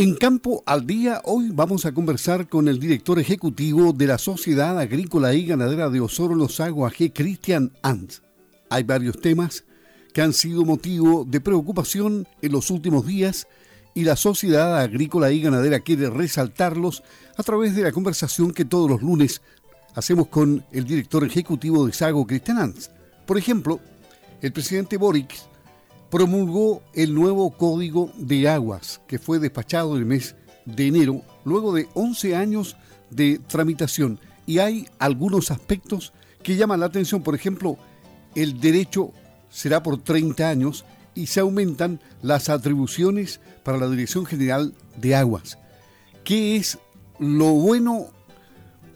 En Campo al Día, hoy vamos a conversar con el director ejecutivo de la Sociedad Agrícola y Ganadera de Osoro Los Aguas, Cristian Ants. Hay varios temas que han sido motivo de preocupación en los últimos días y la Sociedad Agrícola y Ganadera quiere resaltarlos a través de la conversación que todos los lunes hacemos con el director ejecutivo de Sago, Cristian Ants. Por ejemplo, el presidente Boric promulgó el nuevo Código de Aguas, que fue despachado el mes de enero, luego de 11 años de tramitación. Y hay algunos aspectos que llaman la atención, por ejemplo, el derecho será por 30 años y se aumentan las atribuciones para la Dirección General de Aguas. ¿Qué es lo bueno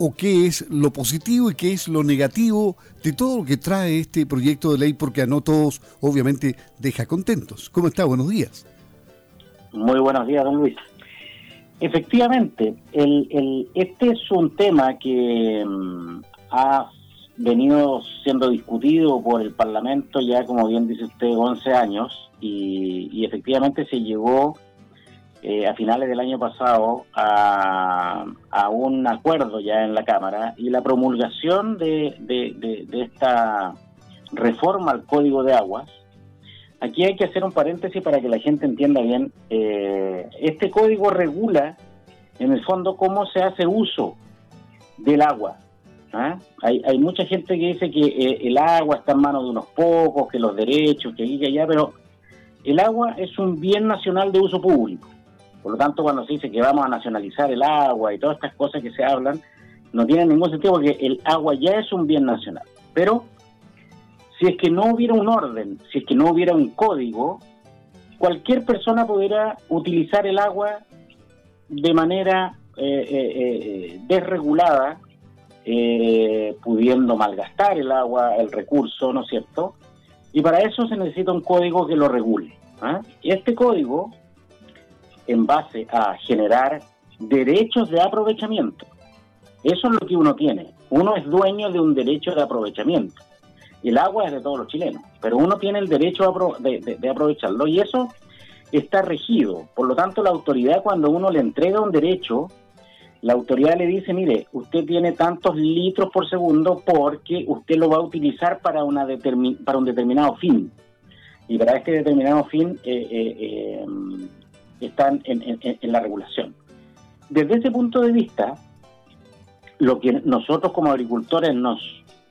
o qué es lo positivo y qué es lo negativo de todo lo que trae este proyecto de ley, porque a no todos, obviamente, deja contentos. ¿Cómo está? Buenos días. Muy buenos días, don Luis. Efectivamente, el, este es un tema que mm, ha venido siendo discutido por el Parlamento ya, como bien dice usted, 11 años y, y efectivamente se llegó eh, a finales del año pasado a, un acuerdo ya en la Cámara y la promulgación de, esta reforma al Código de Aguas. Aquí hay que hacer un paréntesis para que la gente entienda bien. Eh, este código regula, en el fondo, cómo se hace uso del agua. ¿ah? Hay, hay mucha gente que dice que eh, el agua está en manos de unos pocos, que los derechos, que aquí y allá, pero el agua es un bien nacional de uso público. Por lo tanto, cuando se dice que vamos a nacionalizar el agua y todas estas cosas que se hablan, no tienen ningún sentido porque el agua ya es un bien nacional. Pero si es que no hubiera un orden, si es que no hubiera un código, cualquier persona pudiera utilizar el agua de manera eh, eh, eh, desregulada, pudiendo malgastar el agua, el recurso, ¿no es cierto? Y para eso se necesita un código que lo regule. ¿ah? Y este código en base a generar derechos de aprovechamiento. Eso es lo que uno tiene. Uno es dueño de un derecho de aprovechamiento. El agua es de todos los chilenos, pero uno tiene el derecho de, aprovecharlo y eso está regido. Por lo tanto, la autoridad cuando uno le entrega un derecho, la autoridad le dice, mire, usted tiene tantos litros por segundo porque usted lo va a utilizar para, una para un determinado fin. Y para este determinado fin eh, eh, eh, están en, la regulación. Desde ese punto de vista, lo que nosotros como agricultores nos,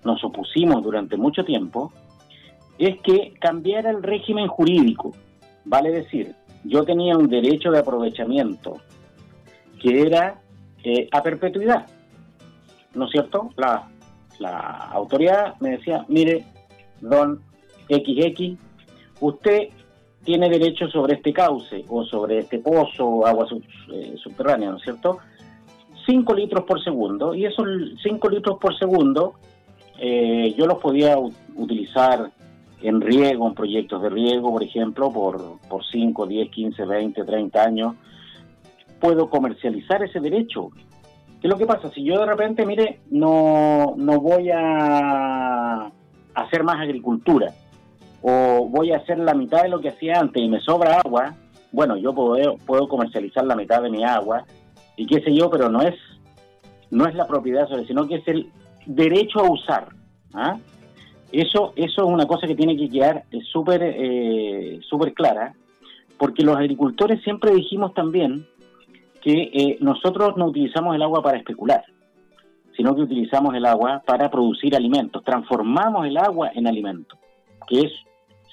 nos opusimos durante mucho tiempo es que cambiara el régimen jurídico. Vale decir, yo tenía un derecho de aprovechamiento que era eh, a perpetuidad. ¿No es cierto? La, la autoridad me decía, mire, don XX, usted tiene derecho sobre este cauce o sobre este pozo agua eh, subterránea, ¿no es cierto? 5 litros por segundo y esos 5 litros por segundo eh, yo los podía utilizar en riego, en proyectos de riego, por ejemplo, por, por 5, 10, 15, 20, 30 años. Puedo comercializar ese derecho. ¿Qué es lo que pasa? Si yo de repente, mire, no, no voy a hacer más agricultura, o voy a hacer la mitad de lo que hacía antes y me sobra agua, bueno, yo puedo, puedo comercializar la mitad de mi agua y qué sé yo, pero no es no es la propiedad sobre, sino que es el derecho a usar. ¿ah? Eso, eso es una cosa que tiene que quedar eh, súper eh, súper clara, porque los agricultores siempre dijimos también que eh, nosotros no utilizamos el agua para especular, sino que utilizamos el agua para producir alimentos, transformamos el agua en alimento, que es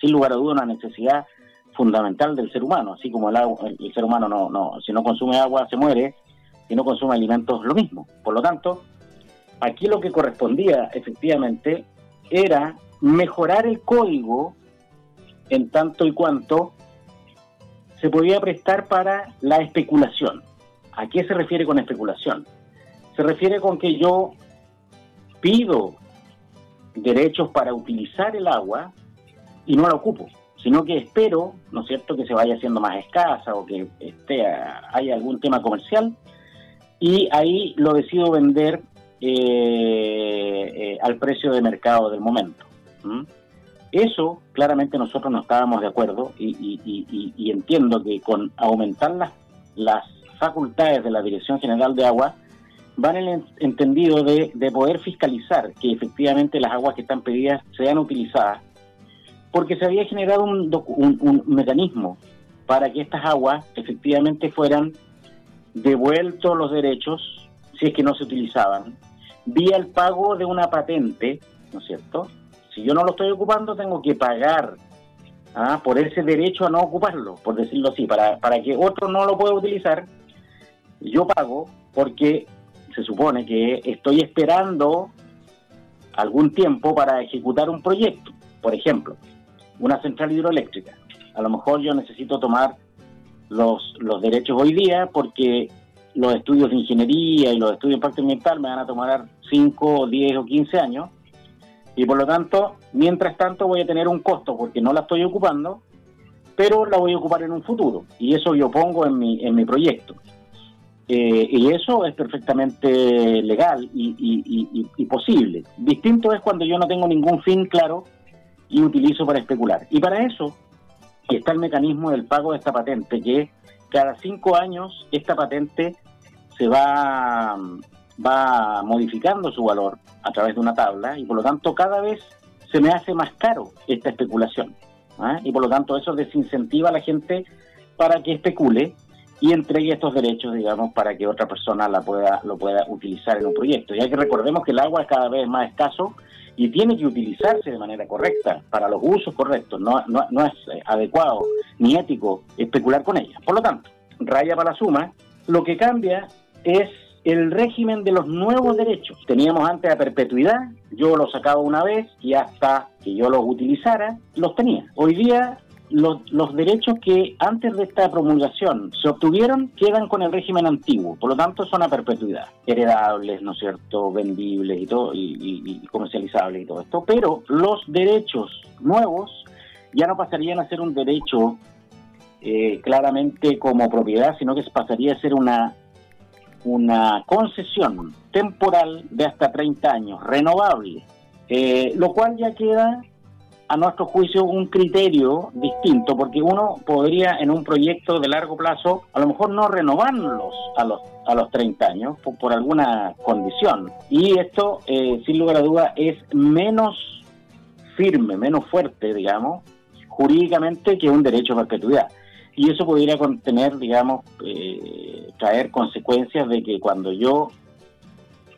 sin lugar a duda una necesidad fundamental del ser humano, así como el, agua, el, ser humano no, no, si no consume agua se muere, si no consume alimentos lo mismo. Por lo tanto, aquí lo que correspondía efectivamente era mejorar el código en tanto y cuanto se podía prestar para la especulación. ¿A qué se refiere con especulación? Se refiere con que yo pido derechos para utilizar el agua y no la ocupo, sino que espero, ¿no es cierto?, que se vaya haciendo más escasa o que esté, haya algún tema comercial y ahí lo decido vender eh, eh, al precio de mercado del momento. Eso claramente nosotros no estábamos de acuerdo y, entiendo que con aumentar las las facultades de la Dirección General de Agua van el entendido de, poder fiscalizar que efectivamente las aguas que están pedidas sean utilizadas, porque se había generado un, un, mecanismo para que estas aguas efectivamente fueran devueltos los derechos, si es que no se utilizaban, vía el pago de una patente, ¿no es cierto? Si yo no lo estoy ocupando, tengo que pagar ¿ah? por ese derecho a no ocuparlo, por decirlo así, para, para que otro no lo pueda utilizar, yo pago porque se supone que estoy esperando algún tiempo para ejecutar un proyecto. Por ejemplo, una central hidroeléctrica. A lo mejor yo necesito tomar los, los derechos hoy día porque los estudios de ingeniería y los estudios de impacto ambiental me van a tomar 5, 10 o 15 años. Y por lo tanto, mientras tanto voy a tener un costo porque no la estoy ocupando, pero la voy a ocupar en un futuro. Y eso yo pongo en mi, en mi proyecto. Eh, y eso es perfectamente legal y, posible. Distinto es cuando yo no tengo ningún fin claro y utilizo para especular. Y para eso está el mecanismo del pago de esta patente, que cada cinco años esta patente se va, va modificando su valor a través de una tabla y por lo tanto cada vez se me hace más caro esta especulación. ¿ah? Y por lo tanto eso desincentiva a la gente para que especule y entregue estos derechos, digamos, para que otra persona la pueda, lo pueda utilizar en un proyecto. Ya que recordemos que el agua es cada vez más escaso y tiene que utilizarse de manera correcta, para los usos correctos. No, no, no es eh, adecuado ni ético especular con ella. Por lo tanto, raya para la suma, lo que cambia es el régimen de los nuevos derechos. Teníamos antes a perpetuidad, yo los sacaba una vez y hasta que yo los utilizara, los tenía. Hoy día los, derechos que antes de esta promulgación se obtuvieron quedan con el régimen antiguo, por lo tanto son a perpetuidad, heredables, ¿no es cierto?, vendibles y todo, y, comercializables y todo esto, pero los derechos nuevos ya no pasarían a ser un derecho eh, claramente como propiedad, sino que pasaría a ser una, una concesión temporal de hasta 30 años, renovable, eh, lo cual ya queda a nuestro juicio un criterio distinto, porque uno podría en un proyecto de largo plazo a lo mejor no renovarlos a los a los 30 años por, alguna condición. Y esto, eh, sin lugar a duda, es menos firme, menos fuerte, digamos, jurídicamente que un derecho a perpetuidad. Y eso podría contener, digamos, eh, traer consecuencias de que cuando yo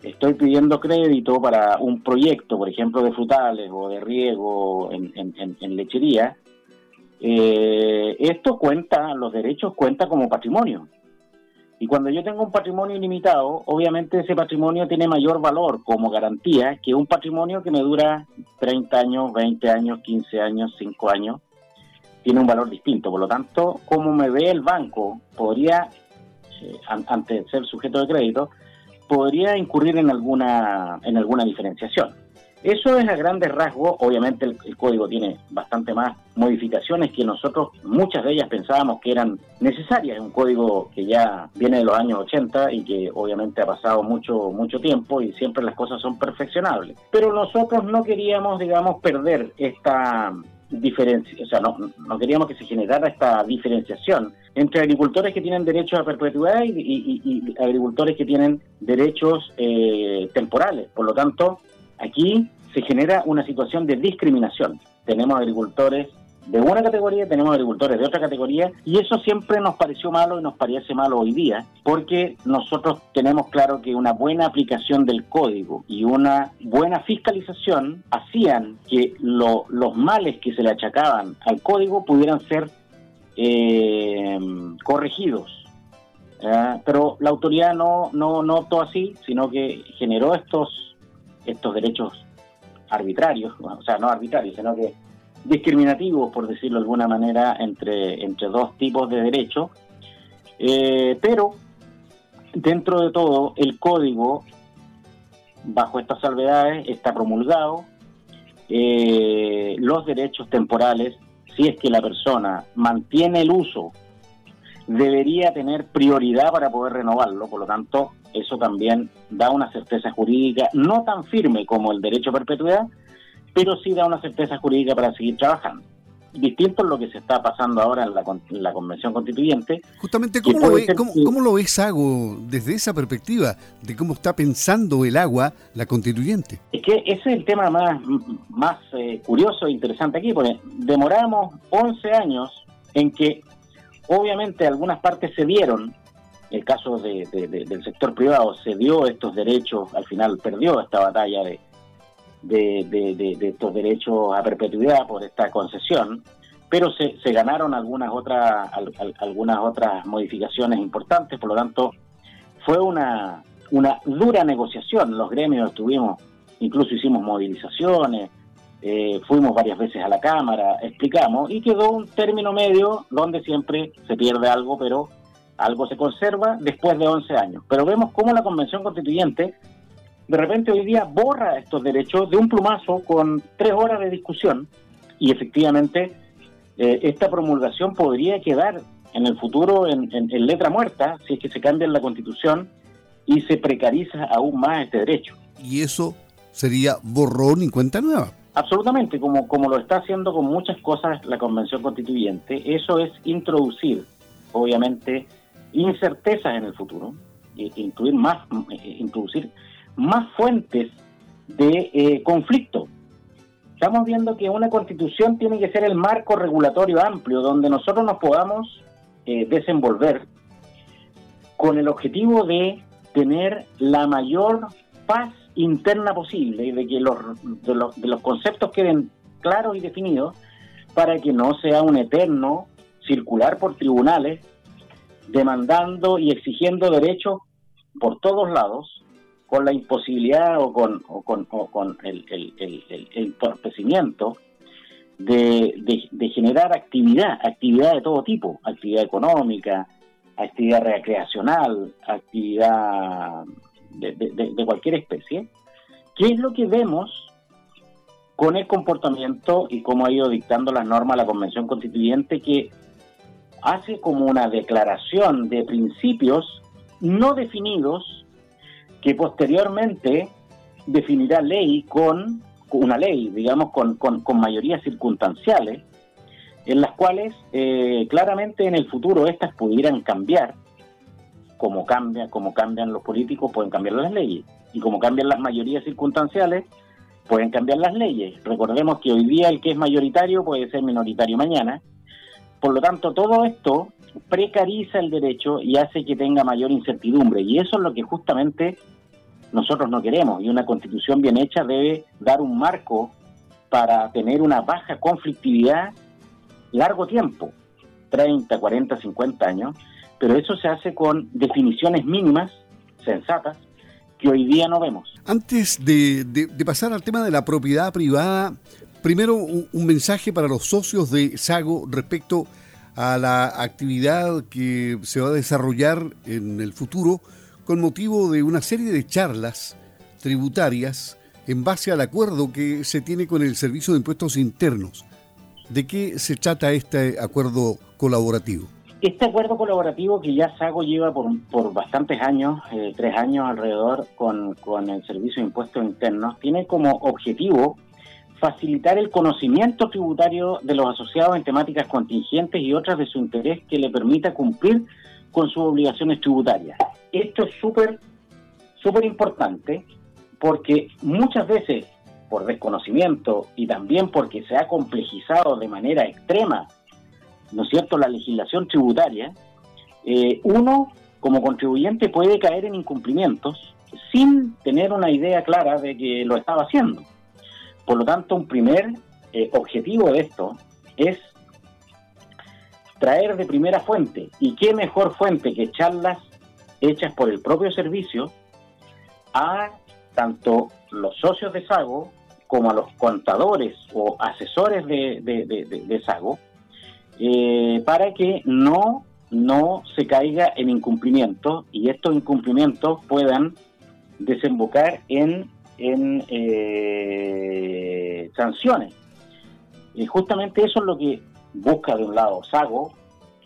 estoy pidiendo crédito para un proyecto, por ejemplo, de frutales o de riego en, lechería, eh, esto cuenta, los derechos cuentan como patrimonio. Y cuando yo tengo un patrimonio ilimitado, obviamente ese patrimonio tiene mayor valor como garantía que un patrimonio que me dura 30 años, 20 años, 15 años, 5 años, tiene un valor distinto. Por lo tanto, como me ve el banco, podría, eh, ante ser sujeto de crédito, podría incurrir en alguna, en alguna diferenciación. Eso es a grandes rasgos, obviamente el, código tiene bastante más modificaciones que nosotros, muchas de ellas pensábamos que eran necesarias, es un código que ya viene de los años 80 y que obviamente ha pasado mucho, mucho tiempo y siempre las cosas son perfeccionables. Pero nosotros no queríamos, digamos, perder esta, diferencia, o sea, no, queríamos que se generara esta diferenciación entre agricultores que tienen derechos a perpetuidad y, agricultores que tienen derechos eh, temporales. Por lo tanto, aquí se genera una situación de discriminación. Tenemos agricultores de una categoría, tenemos agricultores de otra categoría, y eso siempre nos pareció malo y nos parece malo hoy día, porque nosotros tenemos claro que una buena aplicación del código y una buena fiscalización hacían que los males que se le achacaban al código pudieran ser eh, corregidos. Pero la autoridad no, no, no optó así, sino que generó estos, estos derechos arbitrarios, o sea, no arbitrarios, sino que discriminativos, por decirlo de alguna manera, entre, entre dos tipos de derechos. Eh, pero, dentro de todo, el código, bajo estas salvedades, está promulgado. Eh, los derechos temporales, si es que la persona mantiene el uso, debería tener prioridad para poder renovarlo. Por lo tanto, eso también da una certeza jurídica no tan firme como el derecho a perpetuidad, pero sí da una certeza jurídica para seguir trabajando. distinto a lo que se está pasando ahora en la, Convención Constituyente. Justamente, ¿cómo lo, ve, cómo, lo ves, Sago, desde esa perspectiva de cómo está pensando el agua la Constituyente? Es que ese es el tema más, más eh, curioso e interesante aquí, porque demoramos 11 años en que obviamente algunas partes se dieron, el caso de, del sector privado se dio estos derechos, al final perdió esta batalla de de, estos derechos a perpetuidad por esta concesión, pero se, ganaron algunas otras algunas otras modificaciones importantes, por lo tanto fue una, una dura negociación. Los gremios estuvimos, incluso hicimos movilizaciones, eh, fuimos varias veces a la Cámara, explicamos y quedó un término medio donde siempre se pierde algo, pero algo se conserva después de 11 años. Pero vemos cómo la Convención Constituyente de repente hoy día borra estos derechos de un plumazo con tres horas de discusión y efectivamente eh, esta promulgación podría quedar en el futuro en, letra muerta si es que se cambia la constitución y se precariza aún más este derecho. Y eso sería borrón y cuenta nueva. Absolutamente, como, como lo está haciendo con muchas cosas la Convención Constituyente, eso es introducir, obviamente, incertezas en el futuro, e incluir más, eh, introducir más fuentes de eh, conflicto. Estamos viendo que una constitución tiene que ser el marco regulatorio amplio donde nosotros nos podamos eh, desenvolver con el objetivo de tener la mayor paz interna posible y de que los, de los, de los conceptos queden claros y definidos para que no sea un eterno circular por tribunales demandando y exigiendo derechos por todos lados con la imposibilidad o con, o con, con el, el, entorpecimiento de, generar actividad, actividad de todo tipo, actividad económica, actividad recreacional, actividad de, de, cualquier especie, ¿qué es lo que vemos con el comportamiento y cómo ha ido dictando las normas la Convención Constituyente que hace como una declaración de principios no definidos que posteriormente definirá ley con una ley, digamos, con, con, mayorías circunstanciales, en las cuales eh, claramente en el futuro estas pudieran cambiar, como, cambia, como cambian los políticos, pueden cambiar las leyes, y como cambian las mayorías circunstanciales, pueden cambiar las leyes. Recordemos que hoy día el que es mayoritario puede ser minoritario mañana, por lo tanto todo esto precariza el derecho y hace que tenga mayor incertidumbre. Y eso es lo que justamente nosotros no queremos. Y una constitución bien hecha debe dar un marco para tener una baja conflictividad largo tiempo, 30, 40, 50 años, pero eso se hace con definiciones mínimas, sensatas, que hoy día no vemos. Antes de, pasar al tema de la propiedad privada, primero un, un mensaje para los socios de Sago respecto a la actividad que se va a desarrollar en el futuro con motivo de una serie de charlas tributarias en base al acuerdo que se tiene con el Servicio de Impuestos Internos. ¿De qué se trata este acuerdo colaborativo? Este acuerdo colaborativo que ya Sago lleva por, por bastantes años, eh, tres años alrededor, con, con el Servicio de Impuestos Internos, tiene como objetivo facilitar el conocimiento tributario de los asociados en temáticas contingentes y otras de su interés que le permita cumplir con sus obligaciones tributarias. Esto es súper, súper importante porque muchas veces por desconocimiento y también porque se ha complejizado de manera extrema, ¿no es cierto?, la legislación tributaria, eh, uno como contribuyente puede caer en incumplimientos sin tener una idea clara de que lo estaba haciendo. Por lo tanto, un primer eh, objetivo de esto es traer de primera fuente. ¿Y qué mejor fuente que charlas hechas por el propio servicio a tanto los socios de Sago como a los contadores o asesores de, Sago eh, para que no, no se caiga en incumplimiento y estos incumplimientos puedan desembocar en, en eh, sanciones. Y justamente eso es lo que busca de un lado Sago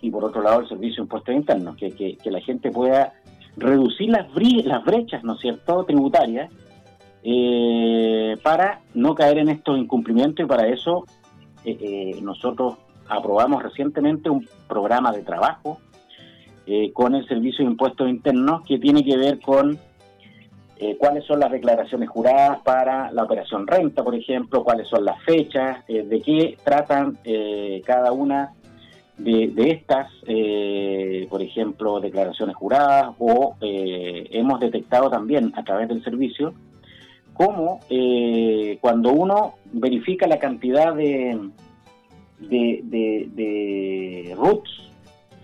y por otro lado el Servicio de Impuestos Internos, que, que, la gente pueda reducir las, las brechas, ¿no es cierto?, tributarias, eh, para no caer en estos incumplimientos y para eso nosotros aprobamos recientemente un programa de trabajo con el Servicio de Impuestos Internos que tiene que ver con eh, cuáles son las declaraciones juradas para la operación renta, por ejemplo, cuáles son las fechas, eh, de qué tratan eh, cada una de, estas, por ejemplo, declaraciones juradas, o hemos detectado también a través del servicio cómo cuando uno verifica la cantidad de, de, de, de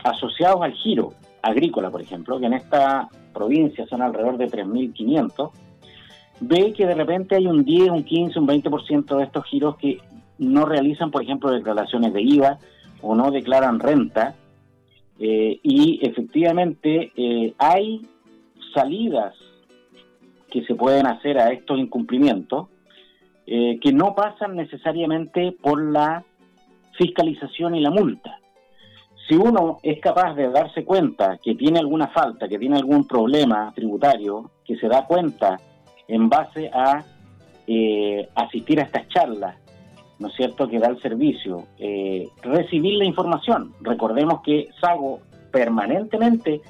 asociados al giro agrícola, por ejemplo, que en esta provincia son alrededor de 3.500, ve que de repente hay un 10, un 15, un 20% de estos giros que no realizan, por ejemplo, declaraciones de IVA o no declaran renta, eh, y efectivamente eh, hay salidas que se pueden hacer a estos incumplimientos eh, que no pasan necesariamente por la fiscalización y la multa si uno es capaz de darse cuenta que tiene alguna falta, que tiene algún problema tributario, que se da cuenta en base a eh, asistir a estas charlas, ¿no es cierto?, que da el servicio, eh, recibir la información. Recordemos que Sago permanentemente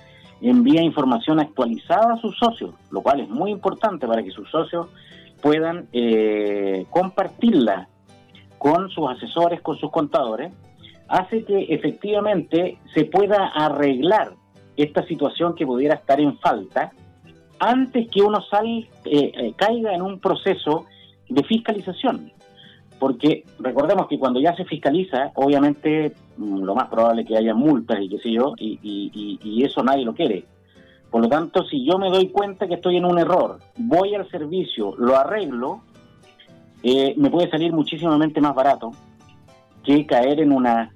envía información actualizada a sus socios, lo cual es muy importante para que sus socios puedan eh, compartirla con sus asesores, con sus contadores, hace que efectivamente se pueda arreglar esta situación que pudiera estar en falta antes que uno sal, eh, eh, caiga en un proceso de fiscalización. Porque recordemos que cuando ya se fiscaliza, obviamente mm, lo más probable es que haya multas y qué sé yo, y, eso nadie lo quiere. Por lo tanto, si yo me doy cuenta que estoy en un error, voy al servicio, lo arreglo, eh, me puede salir muchísimamente más barato que caer en una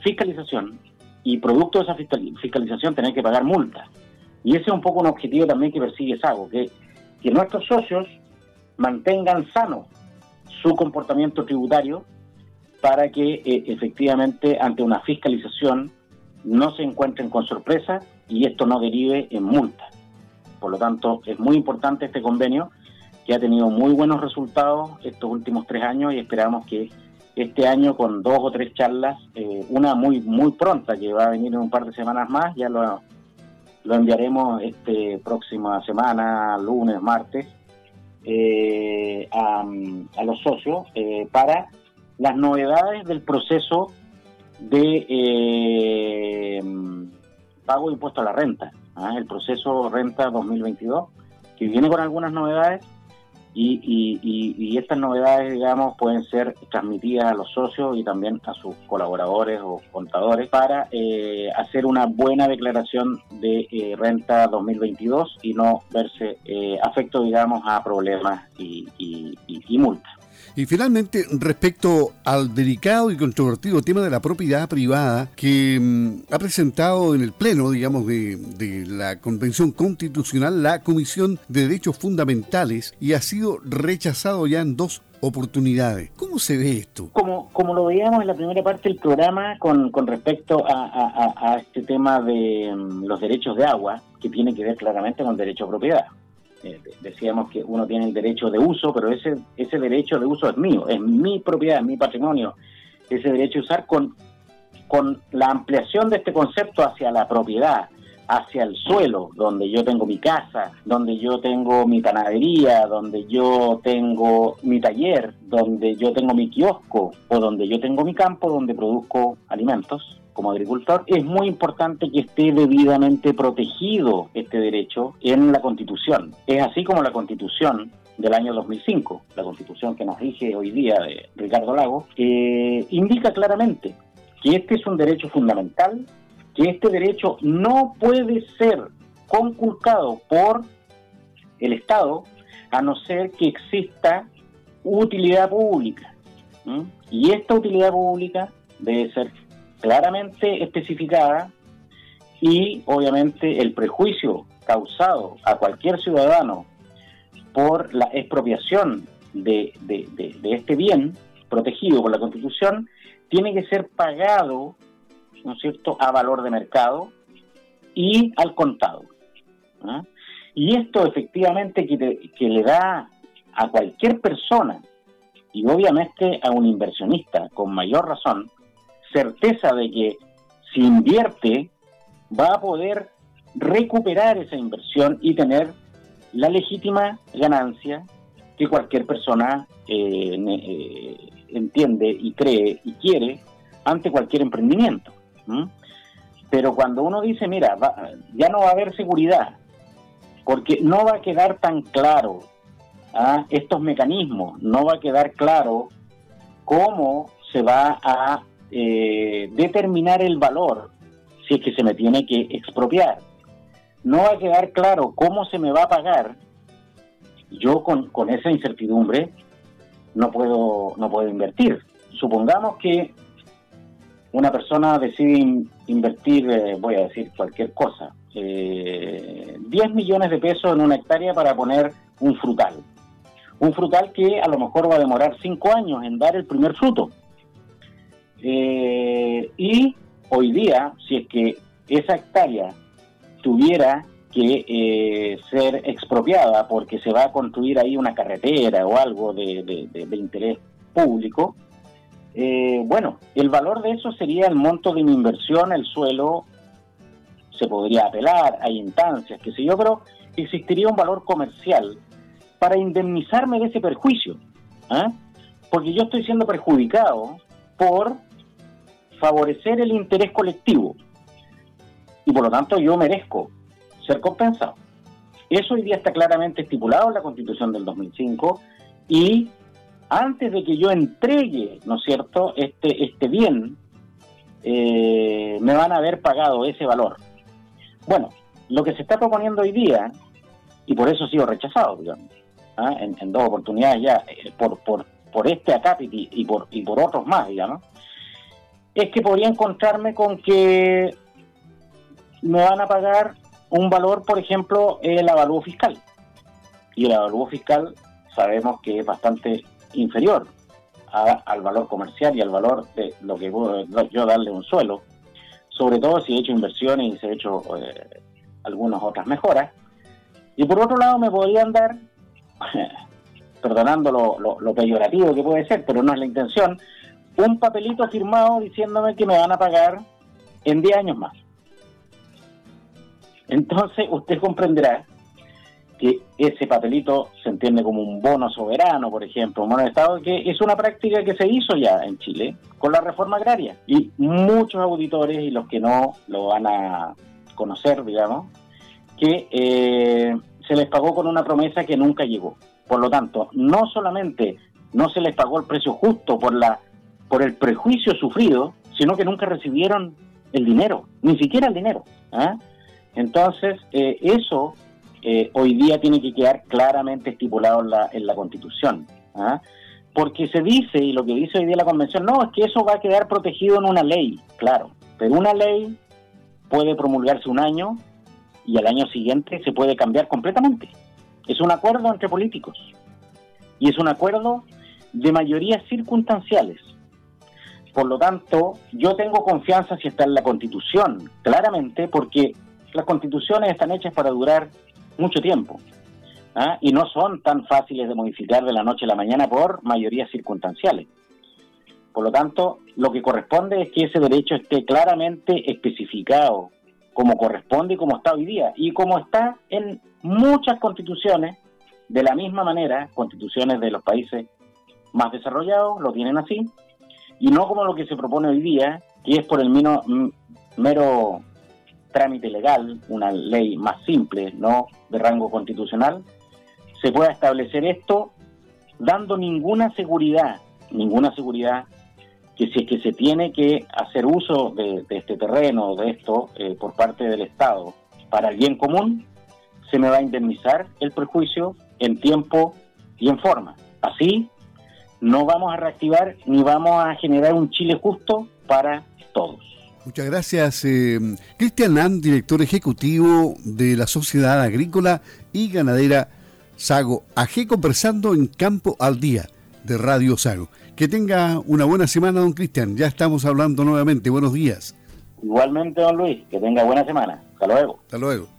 fiscalización y producto de esa fiscalización tener que pagar multas. Y ese es un poco un objetivo también que persigue Sago, que, que nuestros socios mantengan sano su comportamiento tributario para que eh, efectivamente ante una fiscalización no se encuentren con sorpresa y esto no derive en multas. Por lo tanto, es muy importante este convenio que ha tenido muy buenos resultados estos últimos tres años y esperamos que este año con dos o tres charlas, eh, una muy muy pronta que va a venir en un par de semanas más, ya lo, lo enviaremos este próxima semana, lunes, martes, eh, a, los socios eh, para las novedades del proceso de pago de impuesto a la renta, ¿ah? el proceso renta 2022, que viene con algunas novedades y, estas novedades, digamos, pueden ser transmitidas a los socios y también a sus colaboradores o contadores para eh, hacer una buena declaración de eh, renta 2022 y no verse eh, afecto, digamos, a problemas y, y multas. Y finalmente, respecto al delicado y controvertido tema de la propiedad privada que mm, ha presentado en el Pleno, digamos, de, de, la Convención Constitucional la Comisión de Derechos Fundamentales y ha sido rechazado ya en dos oportunidades. ¿Cómo se ve esto? Como, como lo veíamos en la primera parte del programa con, con respecto a, a, este tema de mm, los derechos de agua, que tiene que ver claramente con el derecho a propiedad. Eh, decíamos que uno tiene el derecho de uso, pero ese, ese derecho de uso es mío, es mi propiedad, es mi patrimonio. Ese derecho de usar con, con la ampliación de este concepto hacia la propiedad, hacia el suelo, donde yo tengo mi casa, donde yo tengo mi panadería, donde yo tengo mi taller, donde yo tengo mi kiosco o donde yo tengo mi campo donde produzco alimentos como agricultor, es muy importante que esté debidamente protegido este derecho en la Constitución. Es así como la Constitución del año 2005, la Constitución que nos rige hoy día de Ricardo Lago, eh, indica claramente que este es un derecho fundamental, que este derecho no puede ser conculcado por el Estado a no ser que exista utilidad pública. Y esta utilidad pública debe ser claramente especificada y obviamente el prejuicio causado a cualquier ciudadano por la expropiación de, este bien protegido por la Constitución tiene que ser pagado, ¿no cierto?, a valor de mercado y al contado. Y esto efectivamente que, que le da a cualquier persona y obviamente a un inversionista con mayor razón certeza de que si invierte va a poder recuperar esa inversión y tener la legítima ganancia que cualquier persona eh, eh, entiende y cree y quiere ante cualquier emprendimiento. Pero cuando uno dice, mira, ya no va a haber seguridad, porque no va a quedar tan claro ¿ah? estos mecanismos, no va a quedar claro cómo se va a eh, determinar el valor si es que se me tiene que expropiar. No va a quedar claro cómo se me va a pagar. Yo con, esa incertidumbre no puedo, no puedo invertir. Supongamos que una persona decide invertir, eh, voy a decir cualquier cosa, eh, 10 millones de pesos en una hectárea para poner un frutal. Un frutal que a lo mejor va a demorar 5 años en dar el primer fruto. Eh, y hoy día, si es que esa hectárea tuviera que eh, ser expropiada porque se va a construir ahí una carretera o algo de, interés público, eh, bueno, el valor de eso sería el monto de mi inversión, el suelo, se podría apelar, hay instancias, que sé yo, pero existiría un valor comercial para indemnizarme de ese perjuicio, ¿ah? porque yo estoy siendo perjudicado por favorecer el interés colectivo y por lo tanto yo merezco ser compensado. Eso hoy día está claramente estipulado en la Constitución del 2005 y antes de que yo entregue, ¿no es cierto?, este, este bien, eh, me van a haber pagado ese valor. Bueno, lo que se está proponiendo hoy día, y por eso ha sido rechazado, digamos, ¿ah? en, dos oportunidades ya, eh, por, por, por este acápite y por, y por otros más, digamos, es que podría encontrarme con que me van a pagar un valor, por ejemplo, el avalúo fiscal. Y el avalúo fiscal sabemos que es bastante inferior al valor comercial y al valor de lo que yo darle un suelo, sobre todo si he hecho inversiones y se he hecho eh, algunas otras mejoras. Y por otro lado me podrían dar, perdonando lo, lo peyorativo que puede ser, pero no es la intención, un papelito firmado diciéndome que me van a pagar en 10 años más. Entonces usted comprenderá que ese papelito se entiende como un bono soberano, por ejemplo, un bono de Estado, que es una práctica que se hizo ya en Chile con la reforma agraria. Y muchos auditores y los que no lo van a conocer, digamos, que eh, se les pagó con una promesa que nunca llegó. Por lo tanto, no solamente no se les pagó el precio justo por la por el prejuicio sufrido, sino que nunca recibieron el dinero, ni siquiera el dinero. ¿ah? Entonces, eh, eso eh, hoy día tiene que quedar claramente estipulado en la, en la Constitución. ¿ah? Porque se dice, y lo que dice hoy día la Convención, no, es que eso va a quedar protegido en una ley, claro, pero una ley puede promulgarse un año y al año siguiente se puede cambiar completamente. Es un acuerdo entre políticos y es un acuerdo de mayorías circunstanciales. Por lo tanto, yo tengo confianza si está en la Constitución, claramente, porque las constituciones están hechas para durar mucho tiempo ¿ah? y no son tan fáciles de modificar de la noche a la mañana por mayorías circunstanciales. Por lo tanto, lo que corresponde es que ese derecho esté claramente especificado como corresponde y como está hoy día, y como está en muchas constituciones, de la misma manera, constituciones de los países más desarrollados lo tienen así, y no como lo que se propone hoy día, que es por el mero trámite legal, una ley más simple, no de rango constitucional, se pueda establecer esto dando ninguna seguridad, ninguna seguridad que si es que se tiene que hacer uso de, este terreno, de esto, eh, por parte del Estado para el bien común, se me va a indemnizar el perjuicio en tiempo y en forma. Así no vamos a reactivar ni vamos a generar un Chile justo para todos. Muchas gracias, eh, Cristian Nan, director ejecutivo de la Sociedad Agrícola y Ganadera Sago AG, conversando en Campo al Día de Radio Sago. Que tenga una buena semana, don Cristian. Ya estamos hablando nuevamente. Buenos días. Igualmente, don Luis. Que tenga buena semana. Hasta luego. Hasta luego.